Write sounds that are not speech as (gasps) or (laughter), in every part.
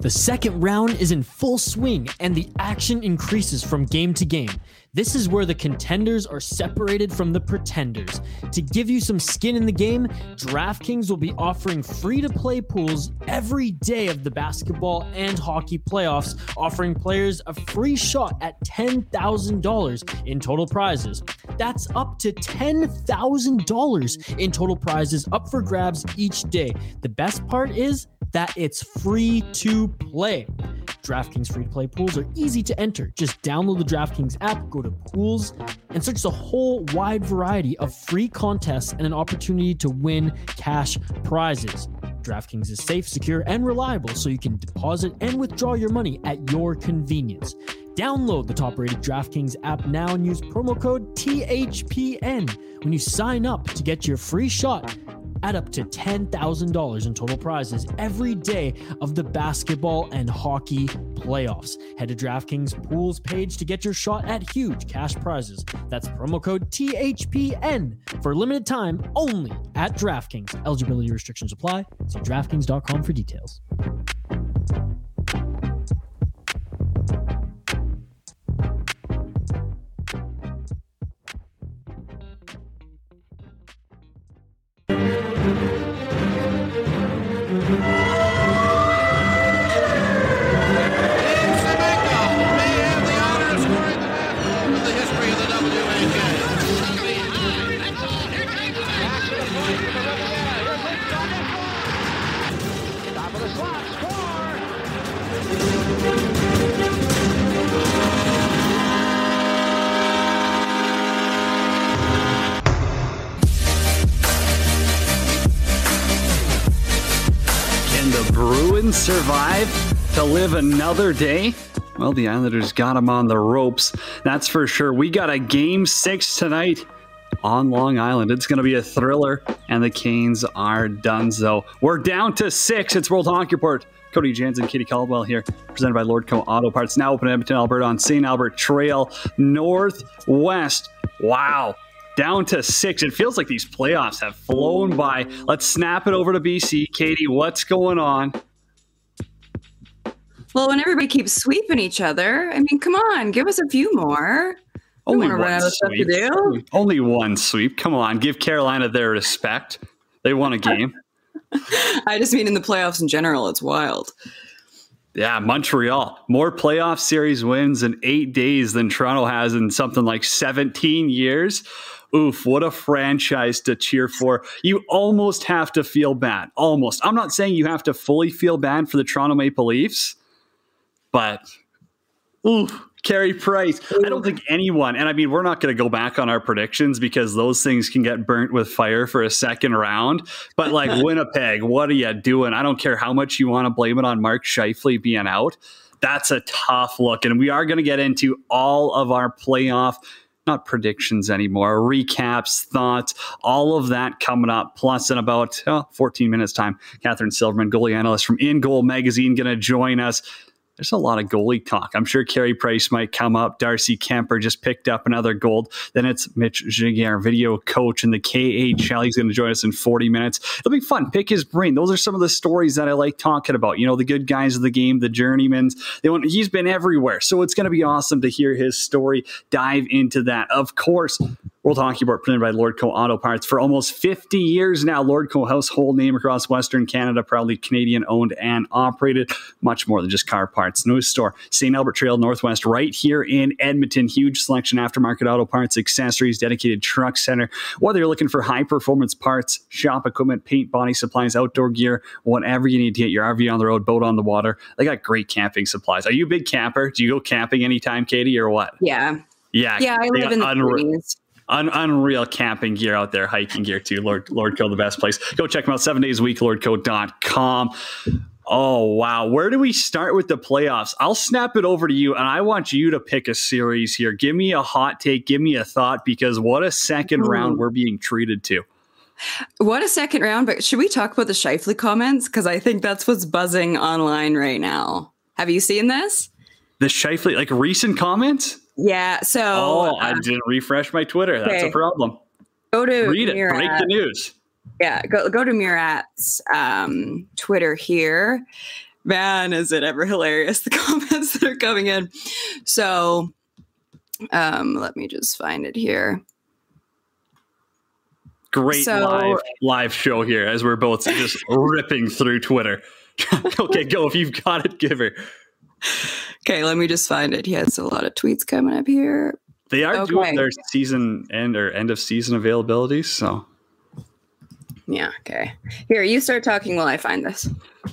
The second round is in full swing and the action increases from game to game. This is where the contenders are separated from the pretenders. To give you some skin in the game, DraftKings will be offering free to play pools every day of the basketball and hockey playoffs, offering players a free shot at $10,000 in total prizes. That's up to $10,000 in total prizes up for grabs each day. The best part is that it's free to play. DraftKings free to play pools are easy to enter. Just download the DraftKings app, go to pools, and search the whole wide variety of free contests and an opportunity to win cash prizes. DraftKings is safe, secure, and reliable, so you can deposit and withdraw your money at your convenience. Download the top rated DraftKings app now and use promo code THPN when you sign up to get your free shot at up to $10,000 in total prizes every day of the basketball and hockey playoffs. Head to DraftKings Pools page to get your shot at huge cash prizes. That's promo code THPN for limited time only at DraftKings. Eligibility restrictions apply. See DraftKings.com for details. Survive to live another day? Well, the Islanders got him on the ropes. That's for sure. We got a game six tonight on Long Island. It's going to be a thriller, and the Canes are done. So we're down to six. It's World Hockey Report. Cody Jansen, Katie Caldwell here, presented by Lordco Auto Parts. Now open in Edmonton, Alberta on St. Albert Trail, Northwest. Wow. Down to six. It feels like these playoffs have flown by. Let's snap it over to BC. Katie, what's going on? Well, when everybody keeps sweeping each other, I mean, come on, give us a few more. Only one sweep. Only one sweep. Come on, give Carolina their respect. They won a game. (laughs) I just mean in the playoffs in general, it's wild. Yeah, Montreal. More playoff series wins in eight days than Toronto has in something like 17 years. Oof, what a franchise to cheer for. You almost have to feel bad. Almost. I'm not saying you have to fully feel bad for the Toronto Maple Leafs but ooh, Carey Price. I don't think anyone, and I mean, we're not going to go back on our predictions because those things can get burnt with fire for a second round. But like (laughs) Winnipeg, what are you doing? I don't care how much you want to blame it on Mark Scheifele being out. That's a tough look. And we are going to get into all of our playoff not predictions anymore, recaps, thoughts, all of that coming up. Plus, in about oh, 14 minutes' time, Catherine Silverman, goalie analyst from In Goal Magazine, going to join us there's a lot of goalie talk. I'm sure Carey Price might come up. Darcy Kuemper just picked up another gold. Then it's Mitch Giguere, video coach in the KHL. He's going to join us in 40 minutes. It'll be fun. Pick his brain. Those are some of the stories that I like talking about. You know, the good guys of the game, the journeymans. They want, he's been everywhere. So it's going to be awesome to hear his story, dive into that. Of course, World Hockey Board, presented by Lordco Auto Parts. For almost 50 years now, Lordco household name across Western Canada, proudly Canadian owned and operated. Much more than just car parts. News store, St. Albert Trail Northwest, right here in Edmonton. Huge selection aftermarket auto parts, accessories, dedicated truck center. Whether you're looking for high performance parts, shop equipment, paint, body supplies, outdoor gear, whatever you need to get your RV on the road, boat on the water, they got great camping supplies. Are you a big camper? Do you go camping anytime, Katie, or what? Yeah. Yeah. Yeah, I live in the unre- Un- unreal camping gear out there, hiking gear too. Lord Lordco, the best place. Go check them out seven days a week, lordco.com. Oh, wow. Where do we start with the playoffs? I'll snap it over to you, and I want you to pick a series here. Give me a hot take, give me a thought, because what a second hmm. round we're being treated to. What a second round, but should we talk about the Scheifele comments? Because I think that's what's buzzing online right now. Have you seen this? The Scheifele, like recent comments? Yeah. So. Oh, uh, I didn't refresh my Twitter. That's a problem. Go to read it. Murat. Break the news. Yeah. Go go to Murat's um, Twitter here. Man, is it ever hilarious the (laughs) comments that are coming in. So um let me just find it here. Great So- live live show here as we're both just (laughs) ripping through Twitter. (laughs) okay, go if you've got it, give her. Okay, let me just find it. He has a lot of tweets coming up here. They are Okay. doing their season end or end of season availability, so Yeah, okay. Here, you start talking while I find this.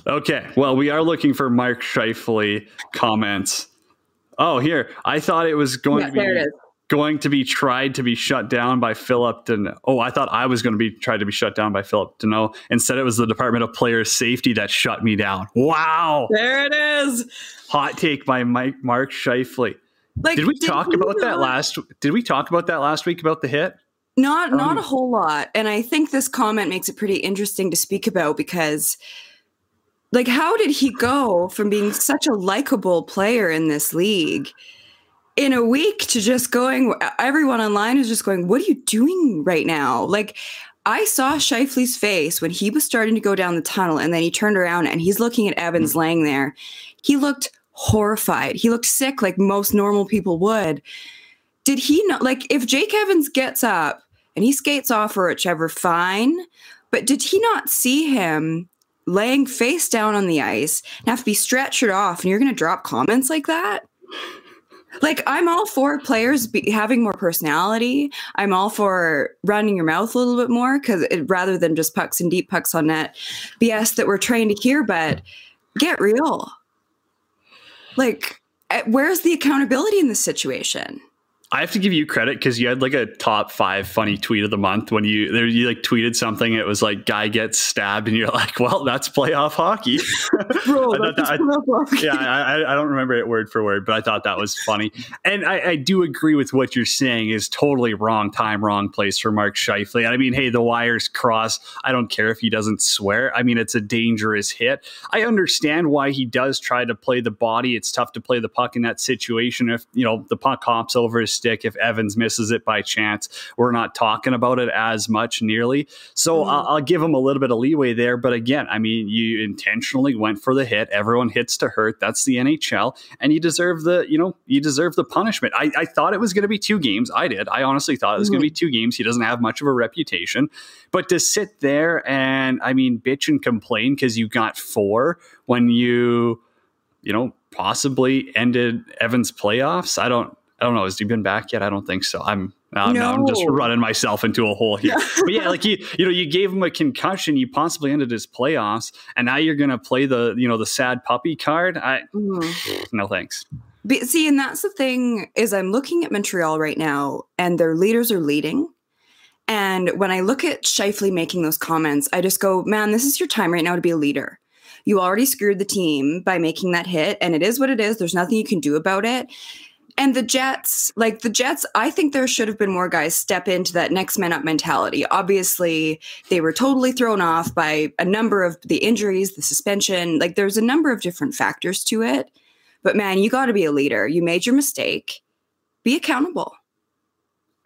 Okay. Well, we are looking for Mark Scheifele comments. Oh, here. I thought it was going Yeah, to be there it is. Going to be tried to be shut down by Philip Den- Oh, I thought I was going to be tried to be shut down by Phillip Danault. Instead, it was the Department of Player Safety that shut me down. Wow. There it is. Hot take by Mike Mark Scheifele. Like Did we did talk you about that not- last did we talk about that last week about the hit? Not not Um, a whole lot. And I think this comment makes it pretty interesting to speak about because like how did he go from being such a likable player in this league in a week to just going everyone online is just going what are you doing right now? Like I saw Scheifele's face when he was starting to go down the tunnel and then he turned around and he's looking at Evans mm. laying there. He looked horrified. He looked sick like most normal people would. Did he not like if Jake Evans gets up and he skates off or whichever, fine. But did he not see him laying face down on the ice and have to be stretchered off and you're going to drop comments like that? Like, I'm all for players be, having more personality. I'm all for running your mouth a little bit more because rather than just pucks and deep pucks on net BS that we're trained to hear, but get real. Like, eh, where's the accountability in this situation? I have to give you credit because you had like a top five funny tweet of the month when you there you like tweeted something. It was like guy gets stabbed, and you're (laughs) like, well, that's playoff hockey. (laughs) Bro, I thought that's that- yeah, I, I- I don't remember it word for word, but I thought that was funny. And I, I do agree with what you're saying is totally wrong time, wrong place for Mark Scheifele. I mean, hey, the wires cross. I don't care if he doesn't swear. I mean, it's a dangerous hit. I understand why he does try to play the body. It's tough to play the puck in that situation. If you know the puck hops over his stick, if Evans misses it by chance, we're not talking about it as much nearly. So Mhm. I'll, I'll give him a little bit of leeway there. But again, I mean, you intentionally went for the hit. Everyone hits to hurt. That's the NHL, and you deserve the you know you deserve the punishment. I, I thought it was going to be two games. I did. I honestly thought it was going to be two games. He doesn't have much of a reputation, but to sit there and I mean bitch and complain because you got four when you you know possibly ended Evans playoffs. I don't. I don't know. Has he been back yet? I don't think so. I'm. No. I'm just running myself into a hole here. but yeah, like you, you know, you gave him a concussion. You possibly ended his playoffs, and now you're going to play the, you know, the sad puppy card. I Mhm. no thanks. But see, and that's the thing is I'm looking at Montreal right now, and their leaders are leading. And when I look at Scheifele making those comments, I just go, man, this is your time right now to be a leader. You already screwed the team by making that hit, and it is what it is. There's nothing you can do about it. And the Jets, like the Jets, I think there should have been more guys step into that next man up mentality. Obviously, they were totally thrown off by a number of the injuries, the suspension. Like there's a number of different factors to it. But man, you got to be a leader. You made your mistake. Be accountable.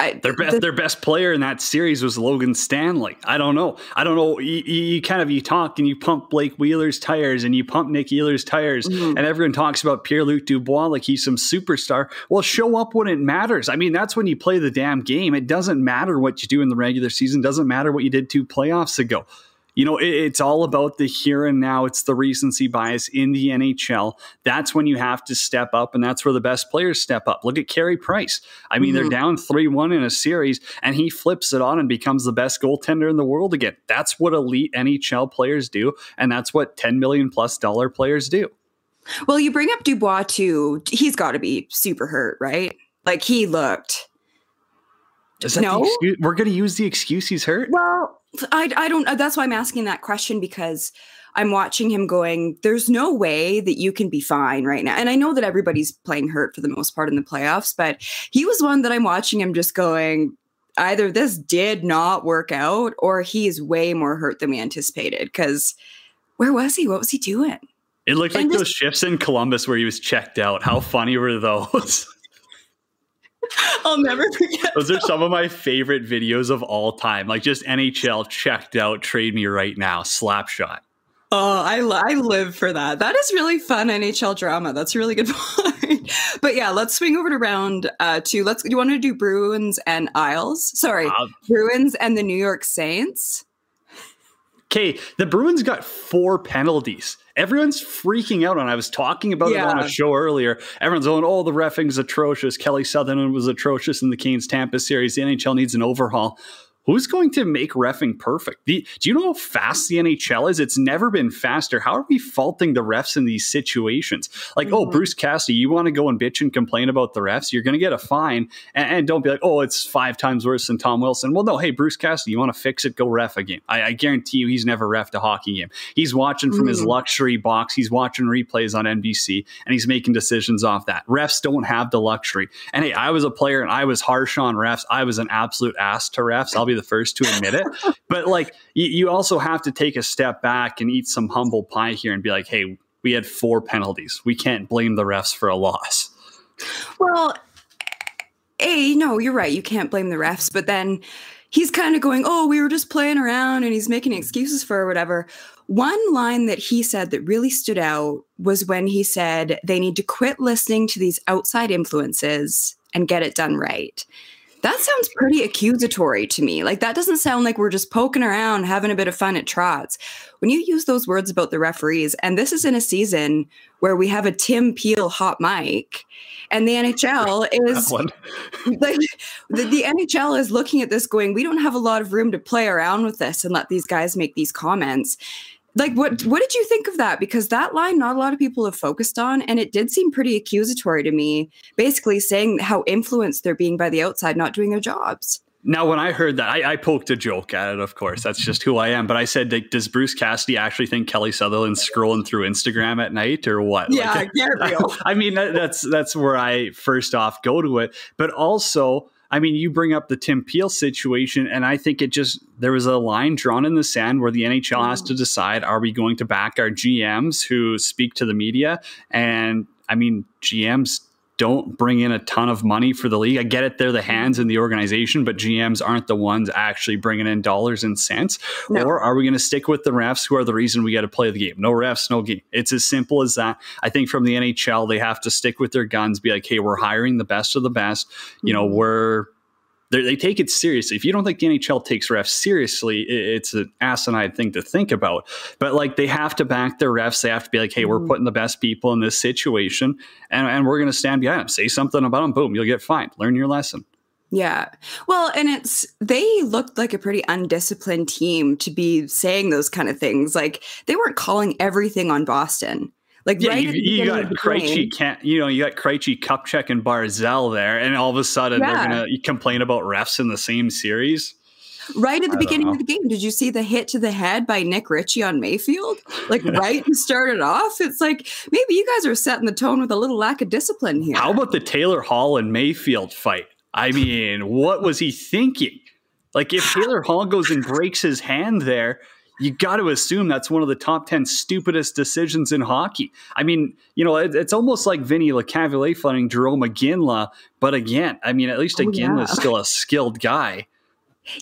I, Their best, the- their best player in that series was Logan Stanley. I don't know. I don't know. You, you, kind of you talk and you pump Blake Wheeler's tires and you pump Nick Wheeler's tires, Mhm. and everyone talks about Pierre Luc Dubois like he's some superstar. Well, show up when it matters. I mean, that's when you play the damn game. It doesn't matter what you do in the regular season. Doesn't matter what you did two playoffs ago. You know, it, it's all about the here and now. It's the recency bias in the NHL. That's when you have to step up, and that's where the best players step up. Look at Carey Price. I mean, they're Mhm. down 3 1 in a series, and he flips it on and becomes the best goaltender in the world again. That's what elite NHL players do, and that's what 10 million plus dollar players do. well, you bring up Dubois too. He's got to be super hurt, right? Like he looked. Is that the No. excuse? We're going to use the excuse he's hurt? Well, I, I don't. uh, That's why I'm asking that question because I'm watching him going. There's no way that you can be fine right now. And I know that everybody's playing hurt for the most part in the playoffs, but he was one that I'm watching him just going. Either this did not work out, or he's way more hurt than we anticipated. Because where was he? What was he doing? It looked like this- those shifts in Columbus where he was checked out. How funny were those? (laughs) (laughs) I'll never forget. Those are some of my favorite videos of all time. Like just NHL checked out, trade me right now, slap shot. Oh, I, I live for that. That is really fun NHL drama. That's a really good (laughs) point. but yeah, let's swing over to round uh, two. Let's. Do you want to do Bruins and Isles? Sorry, uh, Bruins and the New York Saints. Okay, the Bruins got four penalties. Everyone's freaking out on. I was talking about yeah. it on a show earlier. Everyone's going, "Oh, the refing's atrocious." Kelly Sutherland was atrocious in the Canes Tampa series. The NHL needs an overhaul who's going to make refing perfect? The, do you know how fast the NHL is? It's never been faster. How are we faulting the refs in these situations? Like, oh, mm-hmm. oh, Bruce Cassidy, you want to go and bitch and complain about the refs? You're going to get a fine. And, and, don't be like, oh, it's five times worse than Tom Wilson. Well, no, hey, Bruce Cassidy, you want to fix it? Go ref a game. I, I guarantee you he's never refed a hockey game. He's watching from mm-hmm. his luxury box. He's watching replays on NBC and he's making decisions off that. Refs don't have the luxury. And hey, I was a player and I was harsh on refs. I was an absolute ass to refs. I'll be the first to admit it. (laughs) but like you, you also have to take a step back and eat some humble pie here and be like, hey, we had four penalties. We can't blame the refs for a loss. Well, A, no, you're right. You can't blame the refs. But then he's kind of going, oh, we were just playing around and he's making excuses for whatever. One line that he said that really stood out was when he said they need to quit listening to these outside influences and get it done right. That sounds pretty accusatory to me. Like, that doesn't sound like we're just poking around, having a bit of fun at trots. When you use those words about the referees, and this is in a season where we have a Tim Peel hot mic, and the NHL (laughs) is (laughs) like the, the NHL is looking at this going, we don't have a lot of room to play around with this and let these guys make these comments like what what did you think of that? Because that line not a lot of people have focused on and it did seem pretty accusatory to me basically saying how influenced they're being by the outside not doing their jobs. Now when i heard that I, I poked a joke at it of course. That's just who i am. But i said like, does bruce cassidy actually think kelly sutherland's scrolling through instagram at night or what? Yeah like, I, (laughs) I mean that's that's where i first off go to it. But also I mean, you bring up the Tim Peel situation, and I think it just there was a line drawn in the sand where the NHL has to mm-hmm. decide: Are we going to back our GMs who speak to the media? And I mean, GMs don't bring in a ton of money for the league. I get it, they're the hands in the organization, but GMs aren't the ones actually bringing in dollars and cents. No. Or are we going to stick with the refs who are the reason we got to play the game? No refs, no game. It's as simple as that. I think from the NHL, they have to stick with their guns, be like, hey, we're hiring the best of the best. You know, mm-hmm. we're they take it seriously. If you don't think the NHL takes refs seriously, it's an asinine thing to think about. But like they have to back their refs. They have to be like, hey, we're mm-hmm. putting the best people in this situation, and, and we're going to stand behind them. Say something about them. Boom, you'll get fined. Learn your lesson. Yeah. Well, and it's they looked like a pretty undisciplined team to be saying those kind of things. Like they weren't calling everything on Boston. Like yeah, right you, you got Krejci can't you know you got Krejci, Kupchak, and Barzal there, and all of a sudden yeah. they're gonna complain about refs in the same series. Right at the beginning of the game, did you see the hit to the head by Nick Ritchie on Mayfield? Like (laughs) right to start it off, it's like maybe you guys are setting the tone with a little lack of discipline here. How about the Taylor Hall and Mayfield fight? I mean, what was he thinking? Like if Taylor Hall goes and breaks his hand there, you got to assume that's one of the top 10 stupidest decisions in hockey. I mean, you know, it, it's almost like Vinny Lecavalier fighting Jarome Iginla, but again, I mean, at least oh, Iginla is still a skilled guy.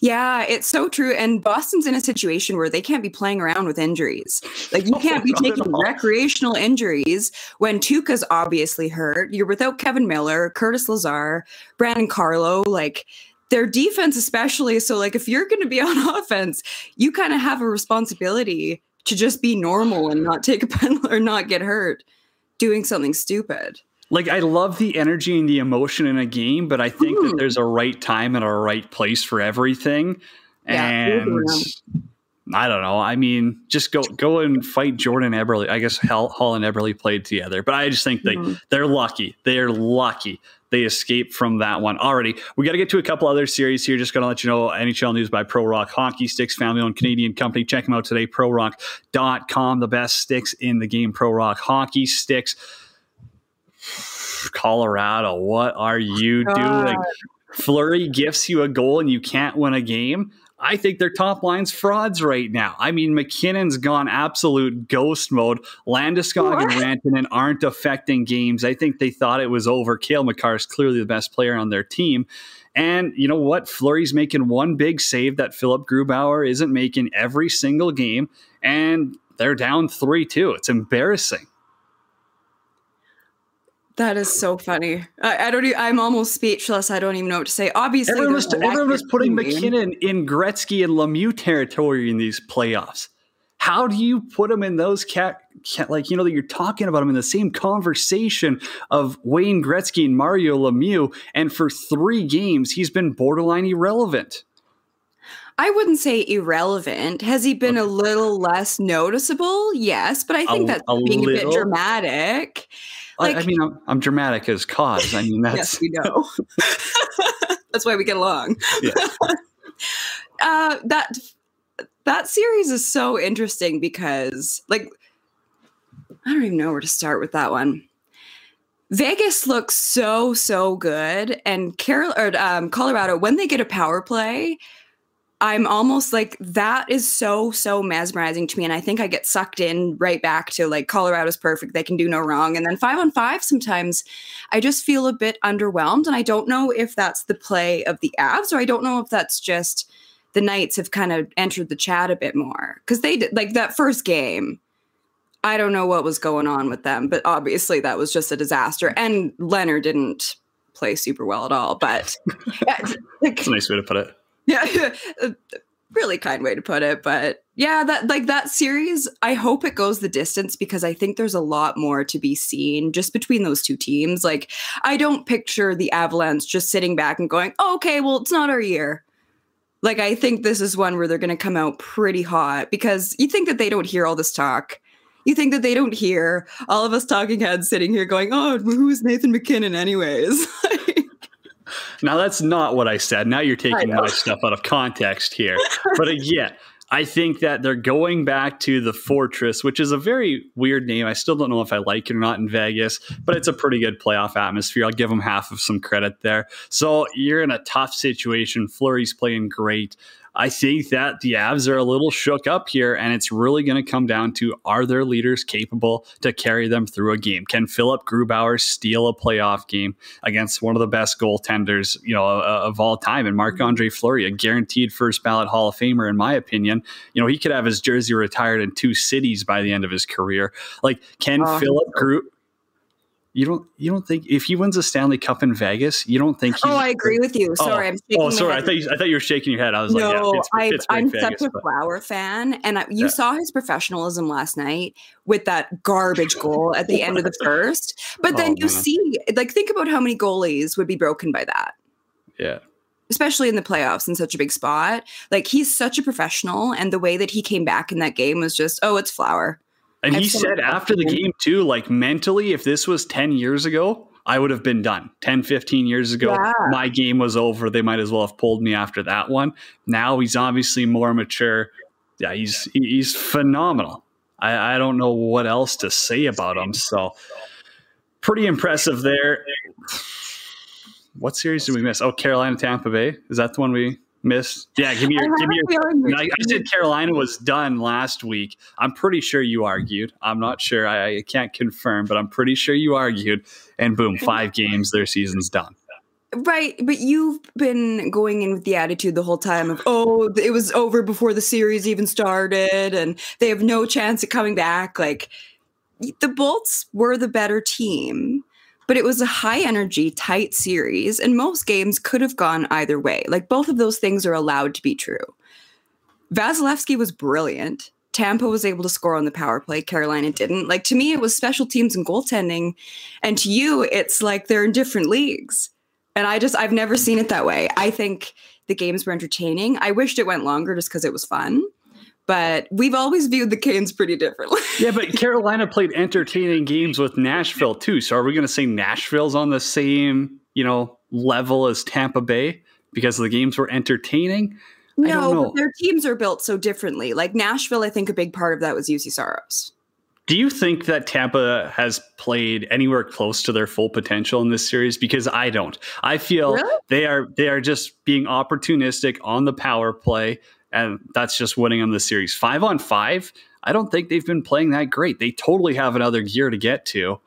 Yeah, it's so true. And Boston's in a situation where they can't be playing around with injuries. Like you (laughs) oh, can't be taking recreational injuries when Tuukka's obviously hurt. You're without Kevan Miller, Curtis Lazar, Brandon Carlo. Like their defense especially so like if you're going to be on (laughs) offense you kind of have a responsibility to just be normal and not take a penalty (laughs) or not get hurt doing something stupid like I love the energy and the emotion in a game, but I think that there's a right time and a right place for everything. Yeah, and I don't know. I mean, just go go and fight Jordan Eberle. I guess Hall, Hall and Eberle played together, but I just think they mm-hmm. they're lucky. They're lucky they escaped from that one already. We got to get to a couple other series here. Just going to let you know NHL news by Pro Rock Hockey Sticks, family owned Canadian company. Check them out today, prorock.com. The best sticks in the game, Pro Rock Hockey Sticks. Colorado, what are you oh doing? Fleury gifts you a goal and you can't win a game. I think their top line's frauds right now. I mean, MacKinnon's gone absolute ghost mode. Landeskog and Rantanen aren't affecting games. I think they thought it was over. Cale Makar is clearly the best player on their team. And you know what? Fleury's making one big save that Philipp Grubauer isn't making every single game. And they're down 3 2. It's embarrassing. That is so funny. I, I don't. I'm almost speechless. I don't even know what to say. Obviously, Everyone was, everyone was putting. MacKinnon in Gretzky and Lemieux territory in these playoffs. How do you put him in those cat, cat like you know that you're talking about him in the same conversation of Wayne Gretzky and Mario Lemieux, and for three games he's been borderline irrelevant. I wouldn't say irrelevant. Has he been a little less noticeable? Yes, but I think A- that's a being a bit little? I- I mean, I'm, I'm dramatic as cause. I mean, (laughs) that's yes, we know. (laughs) that's why we get along. Yeah. (laughs) uh, that that series is so interesting because, like, I don't even know where to start with that one. Vegas looks so so good, and Carol or um, Colorado when they get a power play, I'm almost like that is so so mesmerizing to me, and I think I get sucked in right back to like Colorado's perfect; they can do no wrong. And then five on five, sometimes I just feel a bit underwhelmed, and I don't know if that's the play of the Avs or I don't know if that's just the Knights have kind of entered the chat a bit more because they did like that first game. I don't know what was going on with them, but obviously that was just a disaster. And Leonard didn't play super well at all. But (laughs) that's a nice way to put it. (laughs) yeah, uh, really kind way to put it. But yeah, that like that series, I hope it goes the distance because I think there's a lot more to be seen just between those two teams. Like, I don't picture the Avalanche just sitting back and going, oh, "Okay, well, it's not our year." Like, I think this is one where they're going to come out pretty hot because you think that they don't hear all this talk. You think that they don't hear all of us talking heads sitting here going, "Oh, who's Nathan MacKinnon, anyways?" (laughs) Now that's not what I said. Now you're taking my stuff out of context here. (laughs) But uh, again, I think that they're going back to the Fortress, which is a very weird name. I still don't know if I like it or not in Vegas, but it's a pretty good playoff atmosphere. I'll give them half of some credit there. So you're in a tough situation. Fleury's playing great. I think that the Avs are a little shook up here, and it's really going to come down to are their leaders capable to carry them through a game? Can Philipp Grubauer steal a playoff game against one of the best goaltenders, you know, uh, of all time, and Marc Andre Fleury, a guaranteed first ballot Hall of Famer, in my opinion? You know, he could have his jersey retired in two cities by the end of his career. Like, can Oh, Philip Gru? You don't. You don't think if he wins a Stanley Cup in Vegas, you don't think? He's, oh, I agree with you. Oh, sorry, I'm shaking Oh, sorry. I thought you, I thought you were shaking your head. I was like, yeah, no, Pittsburgh, I, Pittsburgh, I'm Vegas, such a but- Flower fan, and I, you Yeah. saw his professionalism last night with that garbage goal at the end of the first. But then Oh, you man. see, like, think about how many goalies would be broken by that, yeah. especially in the playoffs in such a big spot. Like, he's such a professional, and the way that he came back in that game was just, oh, it's Flower. And he said after the game too, like mentally, if this was 10 years ago, I would have been done. 10, 15 years ago, Yeah. my game was over. They might as well have pulled me after that one. Now he's obviously more mature. Yeah, he's he's phenomenal. I, I don't know what else to say about him. So pretty impressive there. What series did we miss? Oh, Carolina Tampa Bay. Is that the one we missed? Yeah, give me your give me your I, I said Carolina was done last week. I'm pretty sure you argued. I'm not sure. I, I can't confirm, but I'm pretty sure you argued. And boom, (laughs) five games, their season's done. Right, but you've been going in with the attitude the whole time of, oh, it was over before the series even started, and they have no chance at coming back. Like, the Bolts were the better team, but it was a high energy, tight series, and most games could have gone either way. Like, both of those things are allowed to be true. Vasilevskiy was brilliant. Tampa was able to score on the power play. Carolina didn't. Like, to me, it was special teams and goaltending. And to you, it's like they're in different leagues. And I just, I've never seen it that way. I think the games were entertaining. I wished it went longer just because it was fun. But we've always viewed the Canes pretty differently. Yeah, but (laughs) Carolina played entertaining games with Nashville too. So are we going to say Nashville's on the same, you know, level as Tampa Bay because the games were entertaining? I don't no, their teams are built so differently. Like Nashville, I think a big part of that was Juuse Saros. Do you think that Tampa has played anywhere close to their full potential in this series? Because I don't. I feel Really? they are they are just being opportunistic on the power play, and that's just winning them the series. Five on five, I don't think they've been playing that great. They totally have another gear to get to,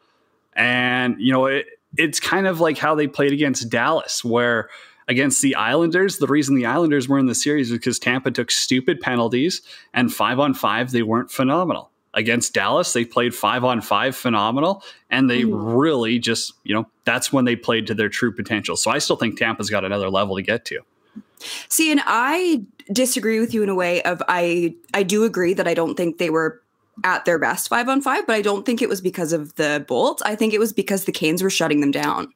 and you know it, it's kind of like how they played against Dallas, where against the Islanders, the reason the Islanders were in the series was because Tampa took stupid penalties, and five on five they weren't phenomenal. against Dallas. They played five on five phenomenal, and they mm-hmm. really just, you know, that's when they played to their true potential. So I still think Tampa's got another level to get to. See, and I disagree with you in a way of I I do agree that I don't think they were at their best five on five, but I don't think it was because of the Bolts. I think it was because the Canes were shutting them down.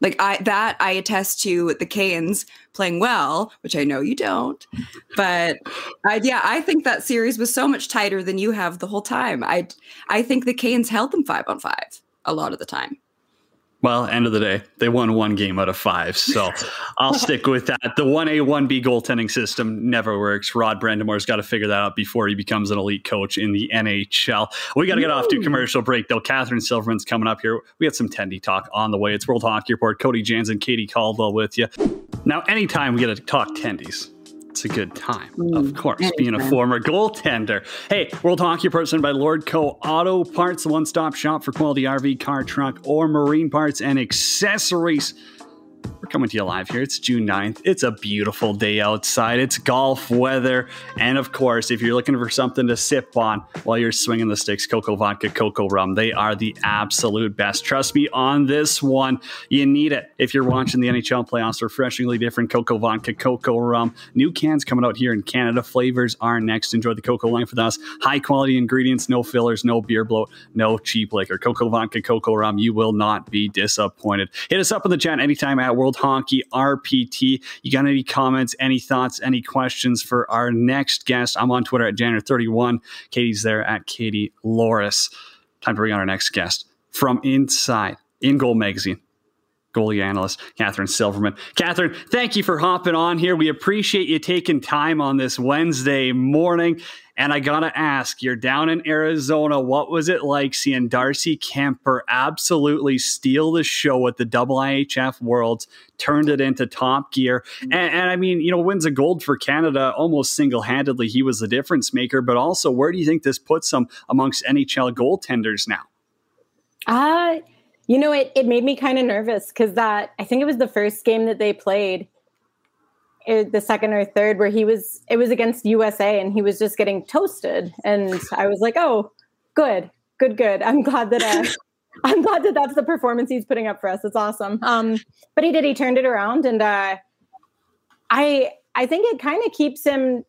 Like I that I attest to the Canes playing well, which I know you don't. But I yeah, I think that series was so much tighter than you have the whole time. I I think the Canes held them 5 on 5 a lot of the time. Well, end of the day, they won one game out of five. So (laughs) I'll stick with that. The 1A, 1B goaltending system never works. Rod Brind'Amour's got to figure that out before he becomes an elite coach in the NHL. We got to get off to commercial break, though. Catherine Silverman's coming up here. We got some Tendy talk on the way. It's World Hockey Report. Cody Jansen, Katie Caldwell with you. Now, anytime we get to talk Tendies, it's a good time, of mm, course, being a former goaltender. Hey, World Hockey Person by Lordco Auto Parts, the one stop shop for quality RV, car, truck, or marine parts and accessories. We're coming to you live here. It's June 9th. It's a beautiful day outside. It's golf weather. And of course, if you're looking for something to sip on while you're swinging the sticks, cocoa Vodka, cocoa Rum, they are the absolute best. Trust me on this one. You need it. If you're watching the NHL playoffs, refreshingly different cocoa Vodka, cocoa Rum. New cans coming out here in Canada. Flavors are next. Enjoy the cocoa line with us. High quality ingredients, no fillers, no beer bloat, no cheap liquor. Cocoa Vodka, cocoa Rum. You will not be disappointed. Hit us up in the chat anytime at World Hockey RPT. You got any comments, any thoughts, any questions for our next guest? I'm on Twitter at Janner31. Katie's there at Katie Loris. Time to bring on our next guest from inside in Goal Magazine goalie analyst, Catherine Silverman. Catherine, thank you for hopping on here. We appreciate you taking time on this Wednesday morning. And I got to ask, you're down in Arizona. What was it like seeing Darcy Kuemper absolutely steal the show at the IIHF Worlds, turned it into top gear? And, and I mean, you know, wins a gold for Canada almost single handedly. He was the difference maker. But also, where do you think this puts him amongst NHL goaltenders now? Uh, you know, it, it made me kind of nervous because that I think it was the first game that they played, it, the second or third, where he was it was against USA and he was just getting toasted, and I was like, oh, good, good, good. I'm glad that uh, (laughs) I'm glad that that's the performance he's putting up for us. It's awesome. Um, but he did. He turned it around, and uh, I I think it kind of keeps him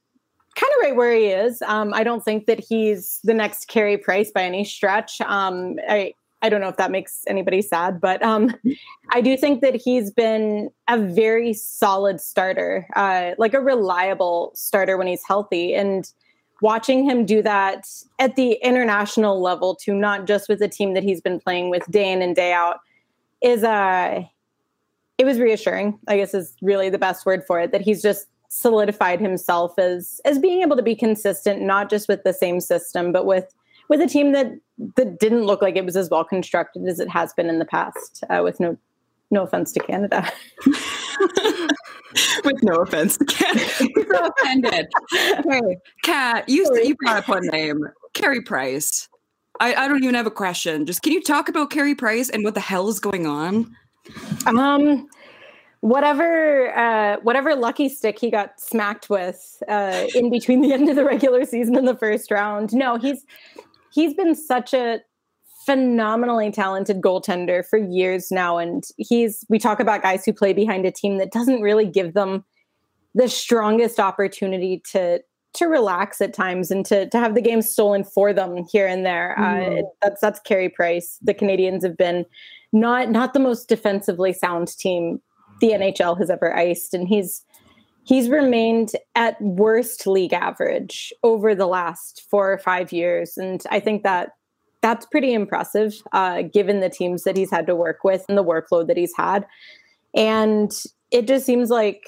kind of right where he is. Um, I don't think that he's the next Carey Price by any stretch. Um, I I don't know if that makes anybody sad, but um, I do think that he's been a very solid starter, uh, like a reliable starter when he's healthy. And watching him do that at the international level, to not just with the team that he's been playing with day in and day out, is uh, it was reassuring. I guess is really the best word for it. That he's just solidified himself as as being able to be consistent, not just with the same system, but with with a team that that didn't look like it was as well constructed as it has been in the past. Uh, with no no offense to Canada. (laughs) with no offense to Canada. so offended. Hey, Kat, you you brought up one name, Carey Price. I, I don't even have a question. Just can you talk about Carey Price and what the hell is going on? Um whatever uh, whatever lucky stick he got smacked with uh, in between the end of the regular season and the first round. No, he's he's been such a phenomenally talented goaltender for years now and he's we talk about guys who play behind a team that doesn't really give them the strongest opportunity to to relax at times and to to have the game stolen for them here and there. Uh, mm-hmm. Uh, that's that's Carey Price. The Canadiens have been not not the most defensively sound team the NHL has ever iced, and he's he's remained at worst league average over the last four or five years. And I think that that's pretty impressive uh, given the teams that he's had to work with and the workload that he's had. And it just seems like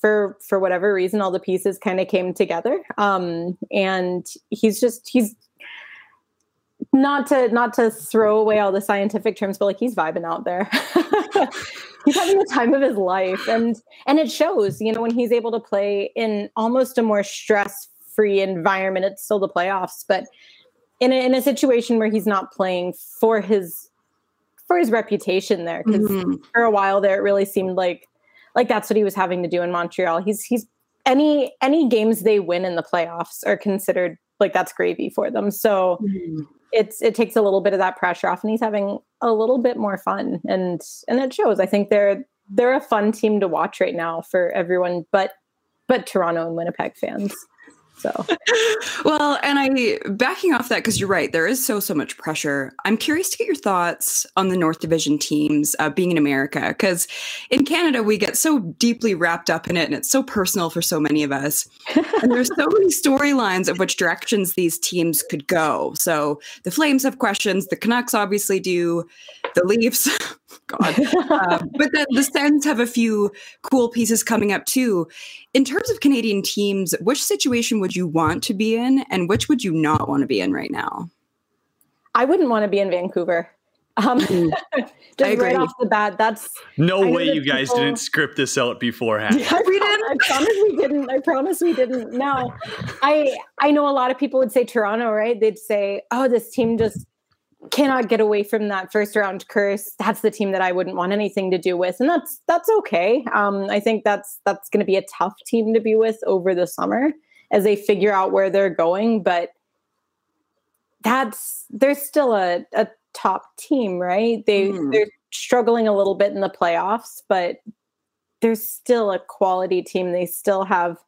for for whatever reason, all the pieces kind of came together. Um, and he's just he's not to not to throw away all the scientific terms, but like he's vibing out there. (laughs) he's having the time of his life and and it shows you know when he's able to play in almost a more stress free environment it's still the playoffs but in a, in a situation where he's not playing for his for his reputation there because mm-hmm. for a while there it really seemed like like that's what he was having to do in Montreal he's he's any any games they win in the playoffs are considered like that's gravy for them. So mm-hmm. It's it takes a little bit of that pressure off, and he's having a little bit more fun, and and it shows. I think they're they're a fun team to watch right now for everyone, but but Toronto and Winnipeg fans. So, well, and I backing off that because you're right, there is so so much pressure. I'm curious to get your thoughts on the North Division teams uh, being in America because in Canada we get so deeply wrapped up in it, and it's so personal for so many of us. (laughs) and there's so many storylines of which directions these teams could go. So the Flames have questions, the Canucks obviously do, the Leafs. (laughs) God. Uh, but then the Sens have a few cool pieces coming up too. In terms of Canadian teams, which situation would you want to be in and which would you not want to be in right now? I wouldn't want to be in Vancouver. Um, mm. (laughs) just right off the bat, that's no way you guys didn't script this out beforehand. Yeah, we didn't. I promise we didn't. I promise we didn't. No, I I know a lot of people would say Toronto, right? They'd say, "Oh, this team just cannot get away from that first round curse. That's the team that I wouldn't want anything to do with, and that's that's okay. Um, I think that's that's going to be a tough team to be with over the summer as they figure out where they're going. But that's they're still a, a top team, right? They mm. they're struggling a little bit in the playoffs, but they're still a quality team. They still have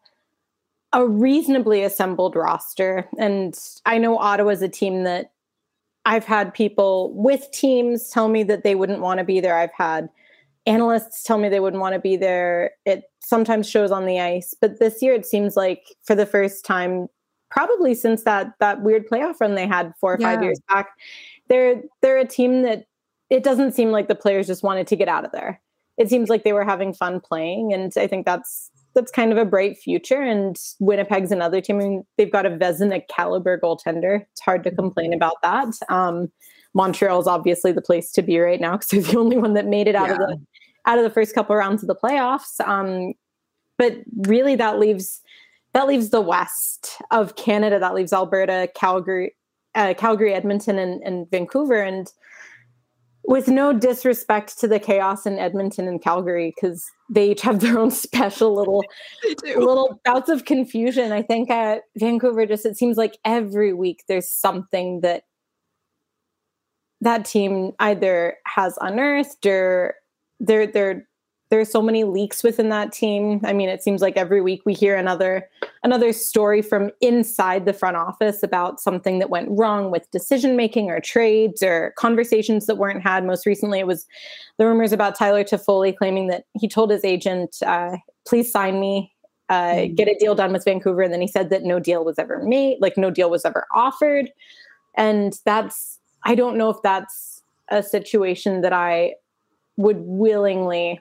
a reasonably assembled roster, and I know Ottawa's a team that I've had people with teams tell me that they wouldn't want to be there. I've had analysts tell me they wouldn't want to be there. It sometimes shows on the ice, but this year it seems like for the first time, probably since that that weird playoff run they had four or yeah. five years back, they're they're a team that it doesn't seem like the players just wanted to get out of there. It seems like they were having fun playing, and I think that's that's kind of a bright future. And Winnipeg's another team. I mean, they've got a Vezina caliber goaltender. It's hard to complain about that. Um, Montreal is obviously the place to be right now because they're the only one that made it out yeah. of the out of the first couple of rounds of the playoffs. Um, but really, that leaves that leaves the west of Canada. That leaves Alberta, Calgary, uh, Calgary, Edmonton, and, and Vancouver. And with no disrespect to the chaos in Edmonton and Calgary, because they each have their own (laughs) special little (laughs) little bouts of confusion. I think at Vancouver, just it seems like every week there's something that that team either has unearthed or they're they're there's so many leaks within that team. I mean, it seems like every week we hear another another story from inside the front office about something that went wrong with decision making or trades or conversations that weren't had. Most recently, it was the rumors about Tyler Toffoli claiming that he told his agent, uh, "Please sign me." Uh, mm-hmm. get a deal done with Vancouver, and then he said that no deal was ever made, like no deal was ever offered, and that's I don't know if that's a situation that I would willingly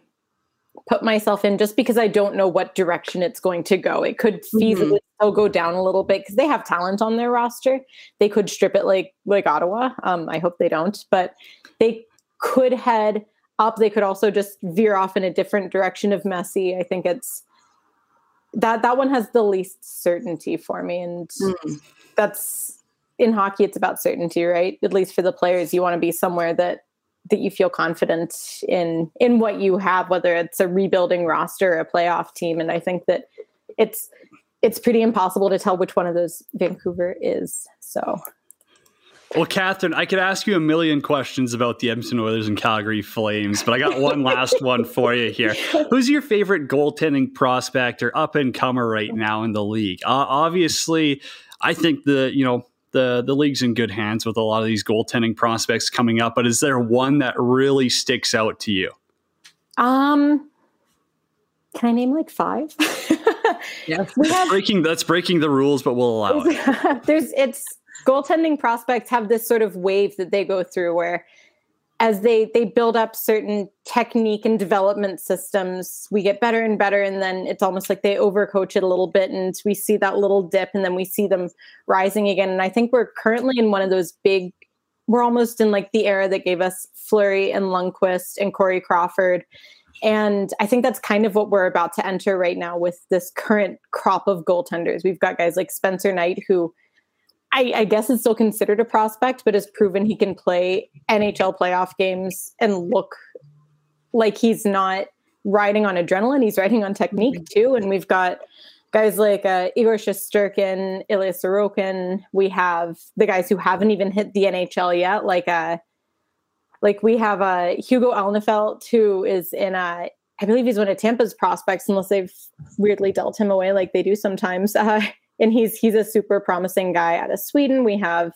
put myself in just because I don't know what direction it's going to go. It could feasibly mm-hmm. still go down a little bit because they have talent on their roster. They could strip it like like Ottawa. Um, I hope they don't, but they could head up. They could also just veer off in a different direction of messy. I think it's that that one has the least certainty for me, and mm. that's in hockey. It's about certainty, right? At least for the players, you want to be somewhere that that you feel confident in in what you have, whether it's a rebuilding roster or a playoff team. And I think that it's it's pretty impossible to tell which one of those Vancouver is. So well, Catherine, I could ask you a million questions about the Edmonton Oilers and Calgary Flames, but I got one last (laughs) one for you here. Who's your favorite goaltending prospect or up and comer right now in the league? Uh, obviously, I think the you know the the league's in good hands with a lot of these goaltending prospects coming up. But is there one that really sticks out to you? Um, can I name like five? (laughs) yeah, we have, breaking that's breaking the rules, but we'll allow it. (laughs) There's it's goaltending prospects have this sort of wave that they go through where as they they build up certain technique and development systems we get better and better and then it's almost like they overcoach it a little bit and we see that little dip and then we see them rising again. And i think we're currently in one of those big we're almost in like the era that gave us fleury and lundqvist and corey crawford. And i think that's kind of what we're about to enter right now with this current crop of goaltenders. We've got guys like spencer knight who I, I, guess it's still considered a prospect, but has proven he can play NHL playoff games and look like he's not riding on adrenaline. He's riding on technique too. And we've got guys like uh, Igor Shesterkin, Ilya Sorokin. We have the guys who haven't even hit the NHL yet, like uh, like we have uh, Hugo Alnefelt, who is in a, I believe he's one of Tampa's prospects, unless they've weirdly dealt him away like they do sometimes. (laughs) Uh, and he's he's a super promising guy out of Sweden. We have,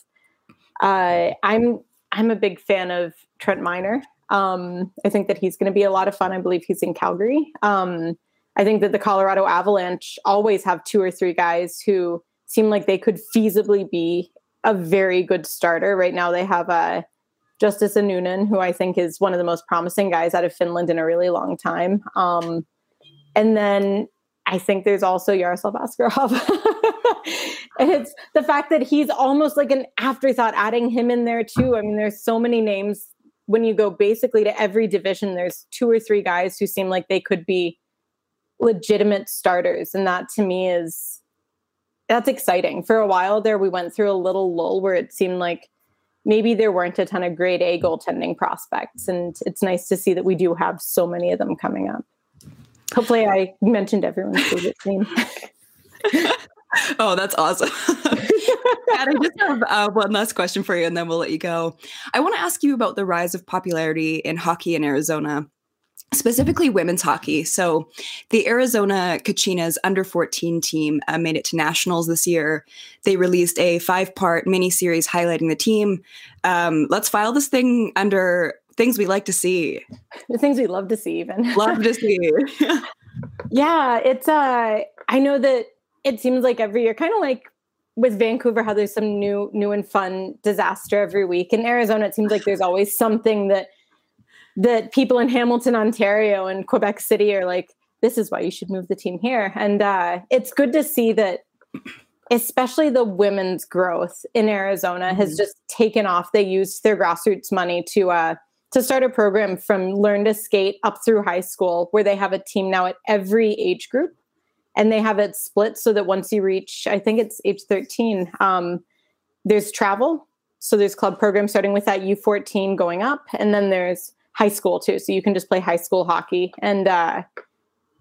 uh, I'm I'm a big fan of Trent Miner. Um, I think that he's going to be a lot of fun. I believe he's in Calgary. Um, I think that the Colorado Avalanche always have two or three guys who seem like they could feasibly be a very good starter. Right now, they have a uh, Justus Annunen, who I think is one of the most promising guys out of Finland in a really long time. Um, and then I think there's also Yaroslav Askarov. (laughs) and (laughs) it's the fact that he's almost like an afterthought, adding him in there too. I mean, there's so many names when you go basically to every division, there's two or three guys who seem like they could be legitimate starters. And that to me is that's exciting. For a while there, we went through a little lull where it seemed like maybe there weren't a ton of grade A goaltending prospects. And it's nice to see that we do have so many of them coming up. Hopefully, I mentioned everyone's favorite team. (laughs) (laughs) oh, that's awesome. (laughs) I just have uh, one last question for you, and then we'll let you go. I want to ask you about the rise of popularity in hockey in Arizona specifically women's hockey. So the Arizona Kachinas under 14 team uh, made it to nationals this year. They released a five part mini series highlighting the team. Um, let's file this thing under things we like to see. The things we love to see, even. love to see. (laughs) yeah, it's, uh, I know that it seems like every year, kind of like with Vancouver, how there's some new, new and fun disaster every week. In Arizona, it seems like there's always something that that people in Hamilton, Ontario, and Quebec City are like, this is why you should move the team here. And uh, it's good to see that, especially the women's growth in Arizona mm-hmm. has just taken off. They used their grassroots money to uh, to start a program from learn to skate up through high school, where they have a team now at every age group, and they have it split so that once you reach, I think it's age thirteen, um, there's travel. So there's club programs starting with that U14 going up, and then there's high school too. So you can just play high school hockey. And uh,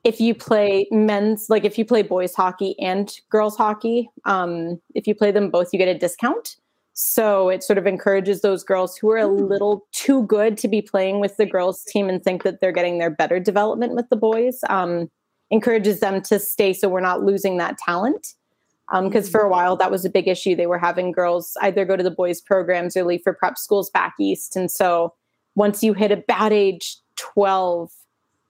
if you play men's, like if you play boys hockey and girls hockey, um, if you play them both, you get a discount. So it sort of encourages those girls who are a hmm. little too good to be playing with the girls team and think that they're getting their better development with the boys. Um, encourages them to stay so we're not losing that talent. Because um, for a hmm. while that was a big issue. They were having girls either go to the boys programs or leave for prep schools back east. And so once you hit about age 12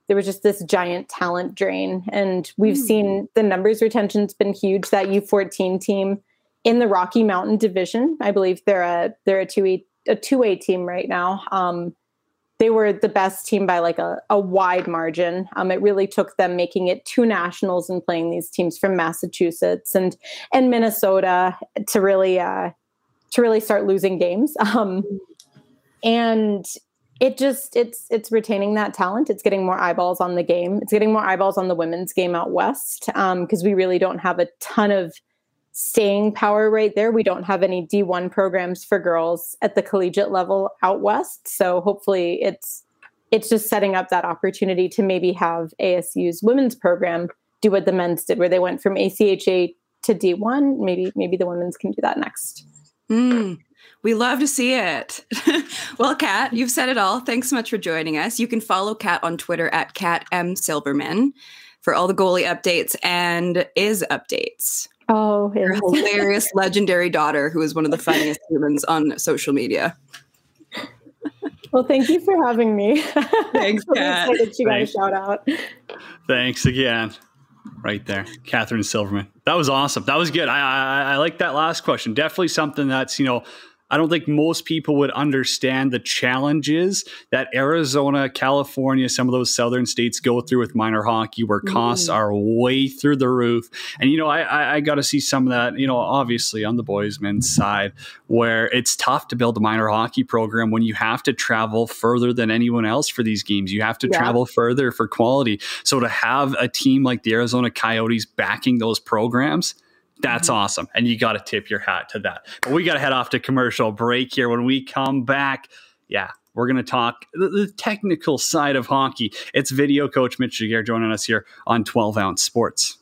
there was just this giant talent drain and we've mm. seen the numbers retention's been huge that u14 team in the rocky mountain division i believe they're a they're a 2a a 2a team right now um, they were the best team by like a, a wide margin. Um, it really took them making it two nationals and playing these teams from massachusetts and and minnesota to really uh, to really start losing games. (laughs) Um, and it just it's it's retaining that talent. It's getting more eyeballs on the game. It's getting more eyeballs on the women's game out west because um, we really don't have a ton of staying power right there we don't have any d1 programs for girls at the collegiate level out west so hopefully it's it's just setting up that opportunity to maybe have asu's women's program do what the men's did where they went from acha to d1 maybe maybe the women's can do that next mm. We love to see it. (laughs) well, Kat, you've said it all. Thanks so much for joining us. You can follow Kat on Twitter at Kat M Silverman for all the goalie updates and is updates. Oh, your hilarious, (laughs) legendary daughter, who is one of the funniest humans on social media. Well, thank you for having me. (laughs) Thanks, Kat. She got a shout out. Thanks again. Right there, Catherine Silverman. That was awesome. That was good. I, I I like that last question. Definitely something that's you know I don't think most people would understand the challenges that Arizona, California, some of those southern states go through with minor hockey, where costs mm. are way through the roof. And you know, I, I, I got to see some of that. You know, obviously on the boys' men's side, where it's tough to build a minor hockey program when you have to travel further than anyone else for these games. You have to yeah. travel further for quality. So to have a team like the Arizona Coyotes backing those programs that's mm-hmm. awesome. And you got to tip your hat to that. But we got to head off to commercial break here. When we come back, yeah, we're going to talk the, technical side of hockey. It's video coach Mitch Giguere joining us here on 12 Ounce Sports.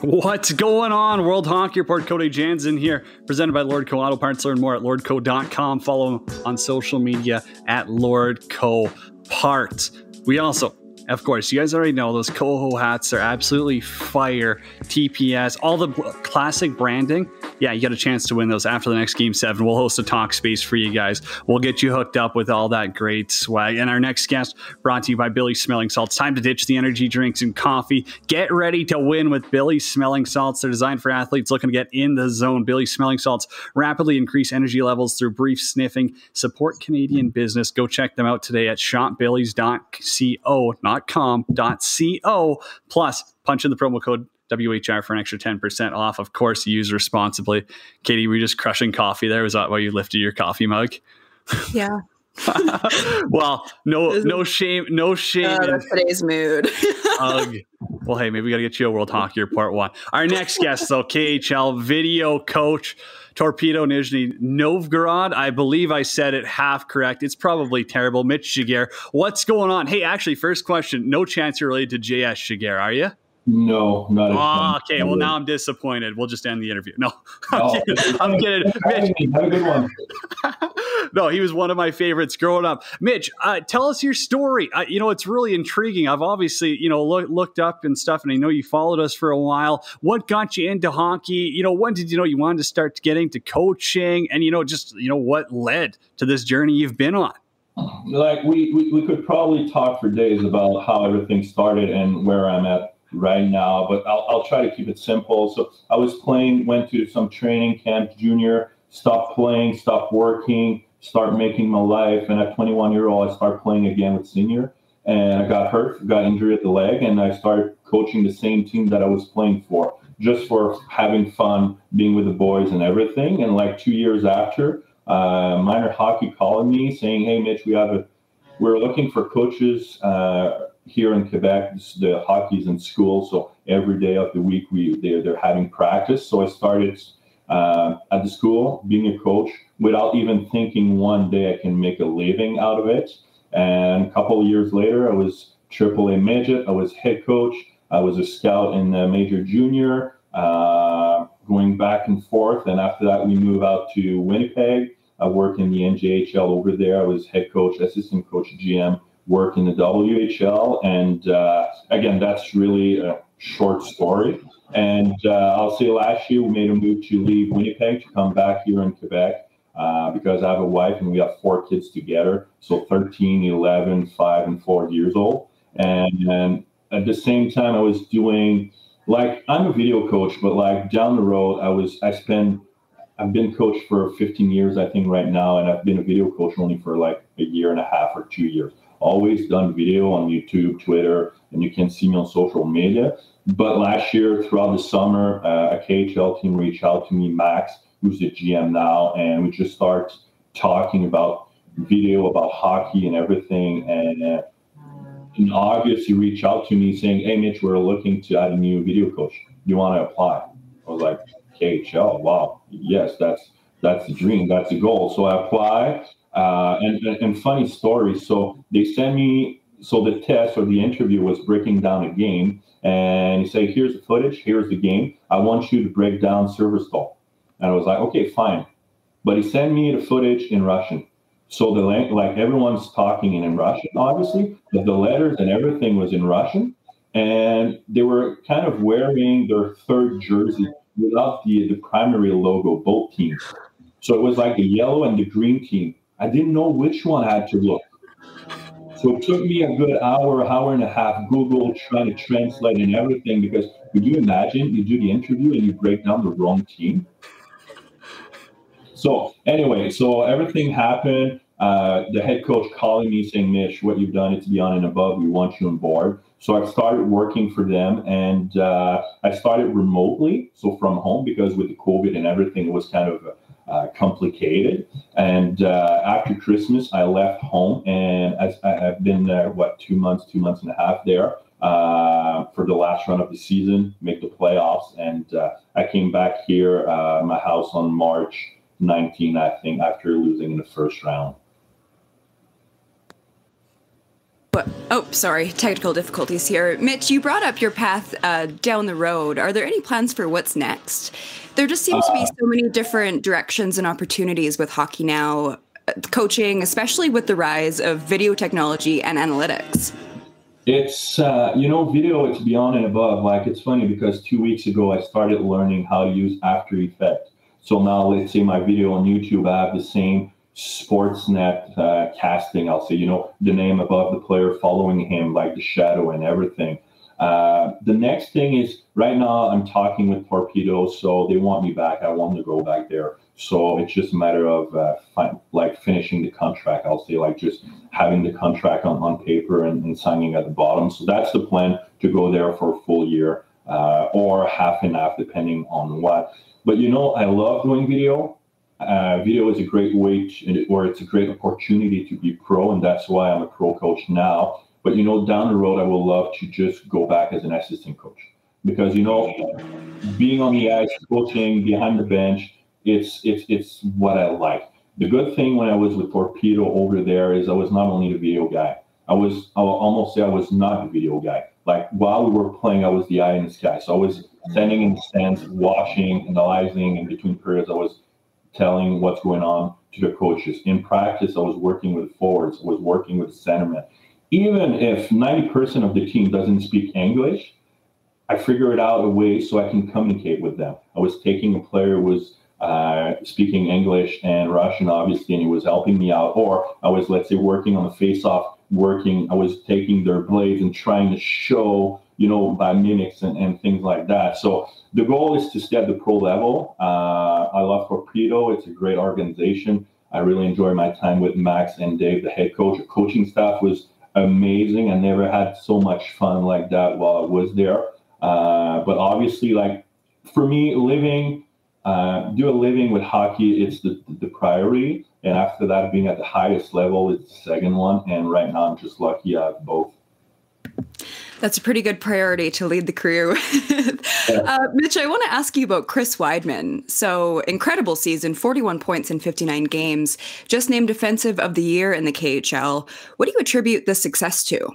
What's going on? World Hockey Report, Cody Jansen here, presented by Lordco Auto Parts. Learn more at lordco.com. Follow him on social media at Lordco Parts. We also of course, you guys already know those Coho hats are absolutely fire. TPS, all the classic branding. Yeah, you got a chance to win those after the next game seven. We'll host a talk space for you guys. We'll get you hooked up with all that great swag. And our next guest brought to you by Billy Smelling Salts. Time to ditch the energy drinks and coffee. Get ready to win with Billy Smelling Salts. They're designed for athletes looking to get in the zone. Billy Smelling Salts rapidly increase energy levels through brief sniffing. Support Canadian business. Go check them out today at shopbillys.co. Not com.co plus punch in the promo code WHR for an extra 10% off. Of course, use responsibly. Katie, were you just crushing coffee there? Was that why you lifted your coffee mug? Yeah. (laughs) well, no, no shame, no shame. Uh, in today's mood. (laughs) Ugh. Well, hey, maybe we got to get you a World Hockey Part One. Our next guest, though, KHL video coach. Torpedo Nizhny Novgorod. I believe I said it half correct. It's probably terrible. Mitch Giguere, what's going on? Hey, actually, first question. No chance you're related to JS Giguere, are you? No, not oh, okay. Well, now I'm disappointed. We'll just end the interview. No, (laughs) I'm oh, kidding. I'm kidding. Mitch. Have a good one. (laughs) no, he was one of my favorites growing up. Mitch, uh, tell us your story. Uh, you know, it's really intriguing. I've obviously, you know, look, looked up and stuff, and I know you followed us for a while. What got you into hockey? You know, when did you know you wanted to start getting to coaching? And, you know, just, you know, what led to this journey you've been on? Like, we, we, we could probably talk for days about how everything started and where I'm at right now, but I'll, I'll try to keep it simple. So I was playing, went to some training camp, junior, stopped playing, stopped working, start making my life. And at 21 year old, I started playing again with senior. And I got hurt, got injured at the leg, and I started coaching the same team that I was playing for, just for having fun, being with the boys and everything. And like two years after, uh, minor hockey called me saying, "Hey, Mitch, we have a, we're looking for coaches." Uh, here in Quebec, the hockey's in school, so every day of the week we they're, they're having practice. So I started uh, at the school being a coach without even thinking one day I can make a living out of it. And a couple years later, I was AAA midget. I was head coach. I was a scout in the major junior, uh, going back and forth. And after that, we moved out to Winnipeg. I worked in the MJHL over there. I was head coach, assistant coach, GM work in the WHL. And uh, again, that's really a short story. And uh, I'll say last year we made a move to leave Winnipeg to come back here in Quebec uh, because I have a wife and we have four kids together. So 13, 11, 5, and 4 years old. And, and at the same time, I was doing like I'm a video coach, but like down the road, I was I spent I've been coached for 15 years, I think, right now, and I've been a video coach only for like a year and a half or two years always done video on YouTube, Twitter, and you can see me on social media. But last year, throughout the summer, uh, a KHL team reached out to me, Max, who's the GM now, and we just start talking about video, about hockey, and everything. And uh, in August, he reached out to me saying, "Hey, Mitch, we're looking to add a new video coach. You want to apply?" I was like, "KHL, wow, yes, that's that's the dream, that's the goal." So I apply. Uh, and, and funny story. So they sent me, so the test or the interview was breaking down a game. And he said, here's the footage, here's the game. I want you to break down Severstal. And I was like, okay, fine. But he sent me the footage in Russian. So the like everyone's talking in, in Russian, obviously, but the letters and everything was in Russian. And they were kind of wearing their third jersey without the, the primary logo, both teams. So it was like the yellow and the green team. I didn't know which one I had to look. So it took me a good hour, hour and a half, Google trying to translate and everything. Because could you imagine you do the interview and you break down the wrong team? So anyway, so everything happened. Uh, the head coach calling me saying, Mitch, what you've done is beyond and above. We want you on board. So I started working for them and uh, I started remotely, so from home, because with the COVID and everything, it was kind of uh, complicated. And uh, after Christmas, I left home and I, have been there, what, two months, two months and a half there uh, for the last run of the season, make the playoffs. And uh, I came back here, uh, my house on March 19, I think, after losing in the first round. But, oh, sorry, technical difficulties here. Mitch, you brought up your path uh, down the road. Are there any plans for what's next? There just seems uh, to be so many different directions and opportunities with hockey now, uh, coaching, especially with the rise of video technology and analytics. It's, uh, you know, video, it's beyond and above. Like, it's funny because two weeks ago, I started learning how to use After Effects. So now, let's say my video on YouTube, I have the same Sportsnet uh, casting. I'll say, you know, the name above the player following him, like the shadow and everything. Uh, the next thing is right now I'm talking with Torpedo, so they want me back. I want to go back there. So it's just a matter of uh, fi- like finishing the contract. I'll say like just having the contract on, on paper and, and signing at the bottom. So that's the plan to go there for a full year uh, or half and half, depending on what. But you know, I love doing video uh, video is a great way to, or it's a great opportunity to be pro, and that's why I'm a pro coach now. But you know, down the road, I would love to just go back as an assistant coach because you know, being on the ice, coaching behind the bench, it's it's it's what I like. The good thing when I was with Torpedo over there is I was not only the video guy. I was I will almost say I was not the video guy. Like while we were playing, I was the eye in the sky. So I was standing in the stands, watching, analyzing, in between periods, I was telling what's going on to the coaches. In practice, I was working with forwards, I was working with centermen. Even if 90% of the team doesn't speak English, I figured out a way so I can communicate with them. I was taking a player who was uh, speaking English and Russian, obviously, and he was helping me out. Or I was, let's say, working on the face-off, working. I was taking their blades and trying to show, you know, by mimics and, and things like that. So the goal is to stay at the pro level. Uh, I love Torpedo. It's a great organization. I really enjoy my time with Max and Dave, the head coach. The coaching staff was amazing. I never had so much fun like that while I was there. Uh, but obviously, like for me, living, uh, do a living with hockey, it's the, the priority. And after that, being at the highest level, it's the second one. And right now, I'm just lucky I have both. That's a pretty good priority to lead the career (laughs) with. uh, Mitch, I want to ask you about Chris Wideman. So, incredible season, 41 points in 59 games, just named Defensive of the Year in the KHL. What do you attribute this success to?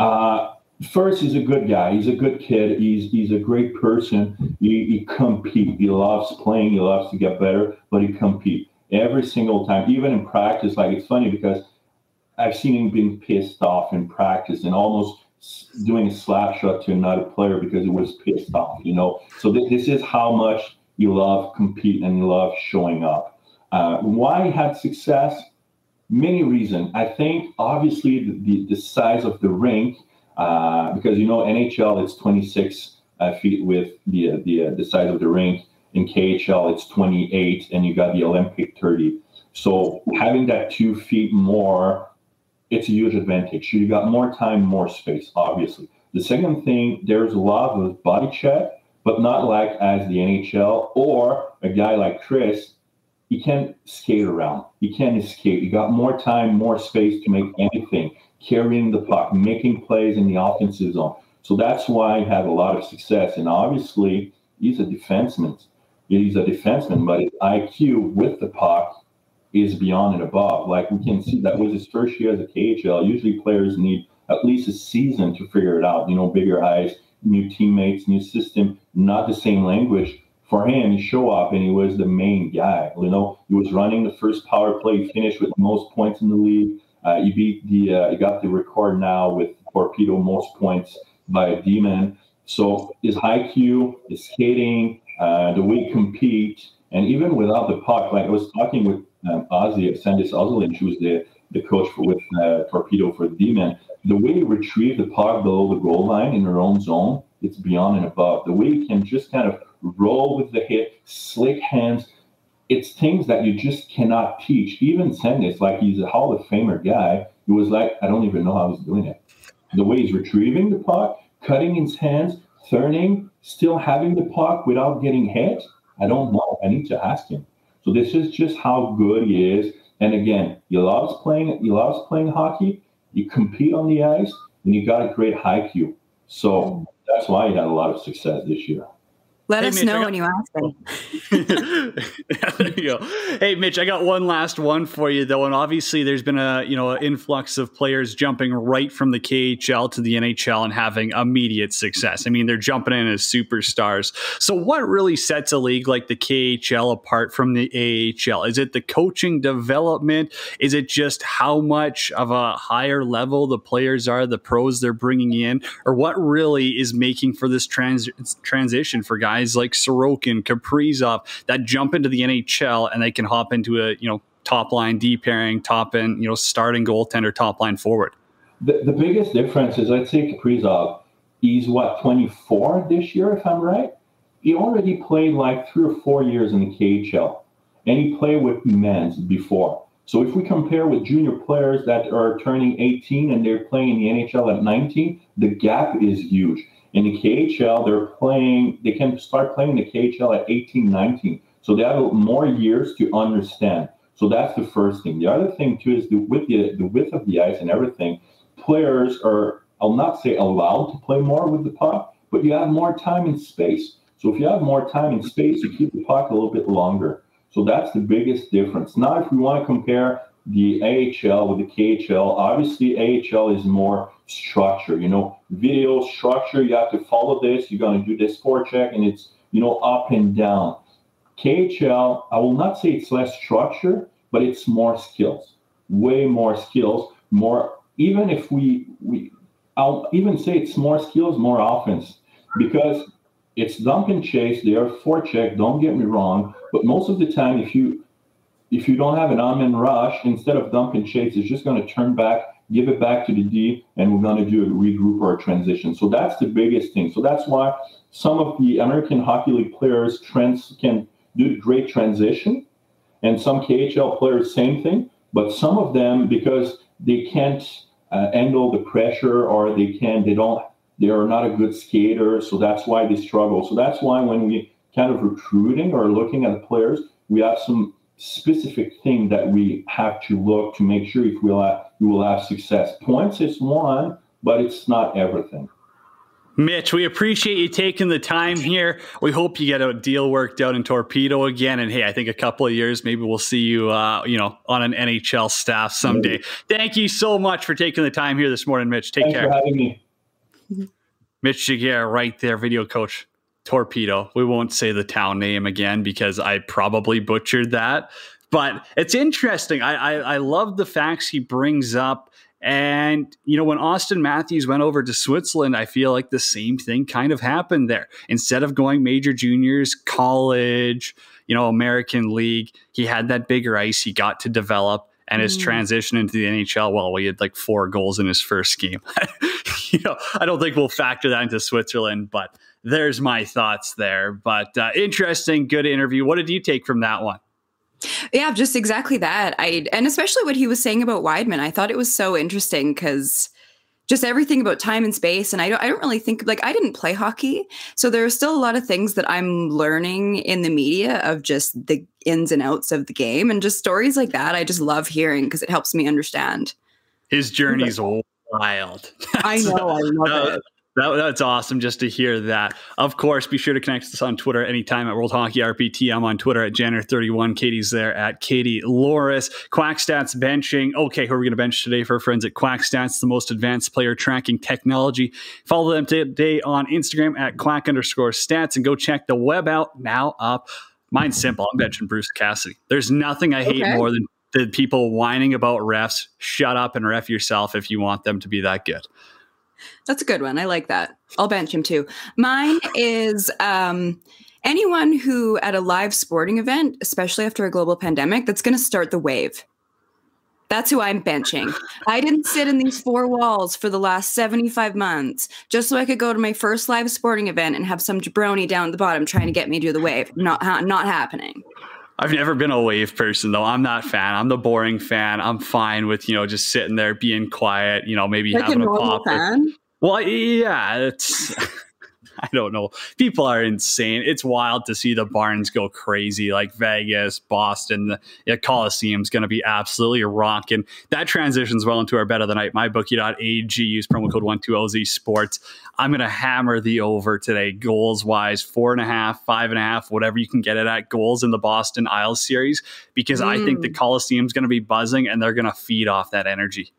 Uh, first, he's a good guy. He's a good kid. He's he's a great person. He, he competes. He loves playing. He loves to get better, but he competes every single time, even in practice. Like it's funny because I've seen him being pissed off in practice and almost doing a slap shot to another player because he was pissed off, you know. So th- this is how much you love competing and you love showing up. Uh, why had success? Many reasons. I think obviously the, the, the size of the rink, uh, because you know NHL it's 26 uh, feet with the the uh, the size of the rink. In KHL it's 28, and you got the Olympic 30. So having that two feet more it's a huge advantage. You got more time, more space, obviously. The second thing, there's a lot of body check, but not like as the NHL or a guy like Chris. He can't skate around. He can't escape. You got more time, more space to make anything, carrying the puck, making plays in the offensive zone. So that's why he had a lot of success. And obviously, he's a defenseman. He's a defenseman, but his IQ with the puck is beyond and above. Like we can see that was his first year as a KHL. Usually players need at least a season to figure it out. You know, bigger eyes, new teammates, new system, not the same language. For him, he show up and he was the main guy. You know, he was running the first power play, he finished with most points in the league. Uh, he beat the, uh, he got the record now with Torpedo most points by a D-man. So his IQ, his skating, uh, the way he compete, and even without the puck, like I was talking with um, Ozzy, Sandis Ozolin, who was the, the coach for, with uh, Torpedo for the D-Man, the way he retrieved the puck below the goal line in their own zone, it's beyond and above. The way he can just kind of roll with the hit, slick hands, it's things that you just cannot teach. Even Sandis, like he's a Hall of Famer guy, he was like, I don't even know how he's doing it. The way he's retrieving the puck, cutting his hands, turning, still having the puck without getting hit, I don't know. I need to ask him. So this is just how good he is. And again, he loves playing. He loves playing hockey. You compete on the ice, and you got a great high Q. So that's why he had a lot of success this year. Let Hey, us Mitch, know I when you ask them. (laughs) there you go. Hey, Mitch, I got one last one for you though, and obviously there's been a you know an influx of players jumping right from the KHL to the NHL and having immediate success. I mean, they're jumping in as superstars. So, what really sets a league like the KHL apart from the AHL? Is it the coaching development? Is it just how much of a higher level the players are, the pros they're bringing in, or what really is making for this trans- transition for guys? Like Sorokin, Kaprizov that jump into the NHL and they can hop into a you know top line D pairing, top end you know starting goaltender, top line forward. The, the biggest difference is I'd say Kaprizov. He's what 24 this year, if I'm right. He already played like three or four years in the KHL, and he played with men's before. So if we compare with junior players that are turning 18 and they're playing in the NHL at 19, the gap is huge. In the KHL, they're playing, they can start playing the KHL at 18, 19. So they have more years to understand. So that's the first thing. The other thing too is the width, the, the width of the ice and everything. Players are, I'll not say allowed to play more with the puck, but you have more time and space. So if you have more time and space, you keep the puck a little bit longer. So that's the biggest difference. Now, if we want to compare the AHL with the KHL, obviously AHL is more structure. You know, video structure. You have to follow this. You're going to do this forecheck, and it's you know up and down. KHL, I will not say it's less structure, but it's more skills, way more skills, more. Even if we we, I'll even say it's more skills, more offense, because it's dump and chase. They are forecheck. Don't get me wrong, but most of the time, if you if you don't have an on in rush, instead of dump and chase, it's just going to turn back give it back to the D, and we're going to do a regroup or a transition. So that's the biggest thing. So that's why some of the American Hockey League players trends can do great transition, and some KHL players same thing. But some of them because they can't uh, handle the pressure or they can't, they don't they are not a good skater, so that's why they struggle. So that's why when we kind of recruiting or looking at the players, we have some specific thing that we have to look to make sure if we'll have, we will have success. Points is one, but it's not everything. Mitch, we appreciate you taking the time here. We hope you get a deal worked out in Torpedo again. And hey, I think a couple of years, maybe we'll see you, uh, you know, on an NHL staff someday. Mm-hmm. Thank you so much for taking the time here this morning, Mitch. Take Thanks care. for having me. Mitch Giguere, right there, video coach. Torpedo. We won't say the town name again because I probably butchered that. But it's interesting. I, I, I love the facts he brings up. And, you know, when Auston Matthews went over to Switzerland, I feel like the same thing kind of happened there. Instead of going major juniors, college, you know, American League, he had that bigger ice he got to develop and his mm. transition into the NHL. Well, he had like four goals in his first game. (laughs) you know, I don't think we'll factor that into Switzerland, but there's my thoughts there. But uh, interesting, good interview. What did you take from that one? Yeah, just exactly that. I and especially what he was saying about Wideman. I thought it was so interesting because just everything about time and space. And I don't I don't really think like I didn't play hockey. So there are still a lot of things that I'm learning in the media of just the ins and outs of the game and just stories like that. I just love hearing because it helps me understand. His journey's wild. (laughs) I know, I love it. That, that's awesome just to hear that. Of course, be sure to connect us on Twitter anytime at World Hockey RPT. I'm on Twitter at Jenner31. Katie's there at Katie Loris. Quack Stats benching. Okay, who are we going to bench today for our friends at Quack Stats, the most advanced player tracking technology? Follow them today on Instagram at quack underscore stats and go check the web out now up. Mine's simple. I'm benching Bruce Cassidy. There's nothing I hate okay. more than the people whining about refs. Shut up and ref yourself if you want them to be that good. That's a good one. I like that. I'll bench him too. Mine is um, anyone who at a live sporting event, especially after a global pandemic, that's going to start the wave. That's who I'm benching. I didn't sit in these four walls for the last 75 months just so I could go to my first live sporting event and have some jabroni down at the bottom trying to get me to do the wave. Not not happening. I've never been a wave person though. I'm not fan. I'm the boring fan. I'm fine with you know just sitting there being quiet. You know maybe like having a, a pop. Fan? Well, yeah, it's (laughs) (laughs) I don't know. People are insane. It's wild to see the barns go crazy, like Vegas, Boston. The yeah, Coliseum's going to be absolutely rocking. That transitions well into our bet of the night. MyBookie.ag. Use promo code one two LZ Sports. I'm going to hammer the over today, goals wise, four and a half, five and a half, whatever you can get it at goals in the Boston Isles series, because mm. I think the Coliseum's going to be buzzing and they're going to feed off that energy.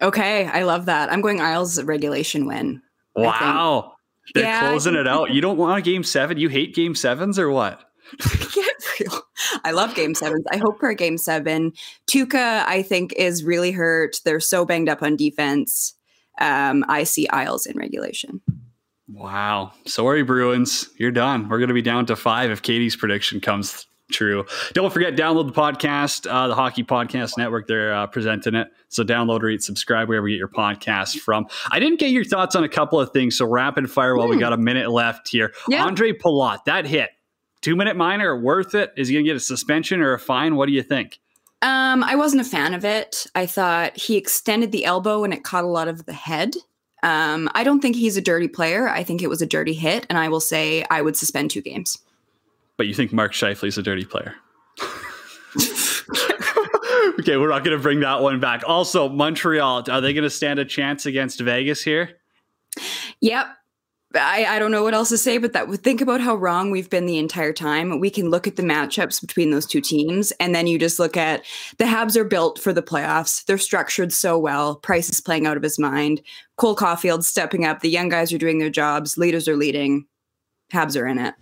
Okay, I love that. I'm going Isles regulation win. Wow. They're yeah, closing it out. You don't want a game seven? You hate game sevens or what? I (laughs) love game sevens. I hope for a game seven. Tuukka, I think, is really hurt. They're so banged up on defense. Um, I see Isles in regulation. Wow. Sorry, Bruins. You're done. We're going to be down to five if Katie's prediction comes True. Don't forget, download the podcast, uh, the Hockey Podcast Network. They're uh, presenting it. So download, rate, subscribe wherever you get your podcast from. I didn't get your thoughts on a couple of things. So rapid fire while we hmm. got a minute left here. Yeah. Andre Palat, that hit. Two minute minor, worth it? Is he going to get a suspension or a fine? What do you think? Um, I wasn't a fan of it. I thought he extended the elbow and it caught a lot of the head. Um, I don't think he's a dirty player. I think it was a dirty hit, and I will say I would suspend two games but you think Mark Scheifele's a dirty player. (laughs) okay, we're not going to bring that one back. Also, Montreal, are they going to stand a chance against Vegas here? Yep. I, I don't know what else to say, but that think about how wrong we've been the entire time. We can look at the matchups between those two teams, and then you just look at the Habs are built for the playoffs. They're structured so well. Price is playing out of his mind. Cole Caufield stepping up. The young guys are doing their jobs. Leaders are leading. Habs are in it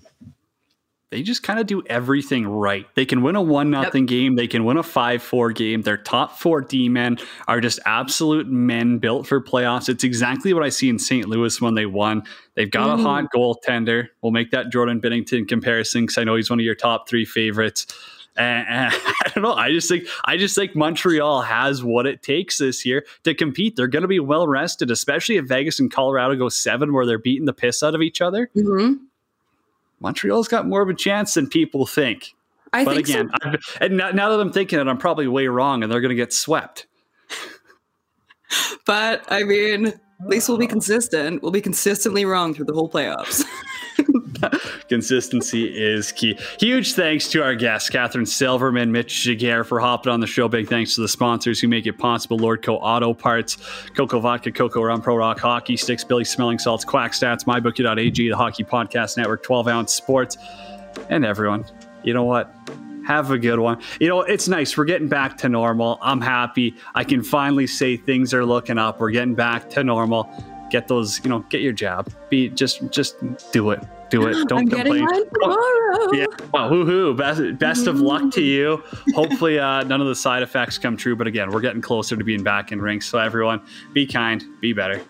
they just kind of do everything right. They can win a one nothing yep. game. They can win a five four game. Their top four D men are just absolute men built for playoffs. It's exactly what I see in St. Louis when they won. They've got mm. a hot goaltender. We'll make that Jordan Binnington comparison because I know he's one of your top three favorites. And, and (laughs) I don't know. I just think I just think Montreal has what it takes this year to compete. They're going to be well rested, especially if Vegas and Colorado go seven, where they're beating the piss out of each other. Mm-hmm Montreal's got more of a chance than people think. I but think again, so. and now, now, that I'm thinking it, I'm probably way wrong, and they're going to get swept. but I mean, at least we'll be consistent. We'll be consistently wrong through the whole playoffs. (laughs) (laughs) Consistency is key. Huge thanks to our guests, Catherine Silverman, Mitch Giguere, for hopping on the show. Big thanks to the sponsors who make it possible Lordco Auto Parts, Coco Vodka, Coco Rum, Pro Rock Hockey Sticks, Billy Smelling Salts, Quack Stats, MyBookie.ag, the Hockey Podcast Network, 12 Ounce Sports, and everyone. You know what? Have a good one. You know, it's nice. We're getting back to normal. I'm happy. I can finally say things are looking up. We're getting back to normal. Get those, you know, get your job. Be just just do it do it. (gasps) Don't I'm complain. tomorrow. Yeah. Oh, hoo Best, best of luck to you. (laughs) Hopefully, uh, none of the side effects come true. But again, we're getting closer to being back in rinks. So everyone, be kind, be better.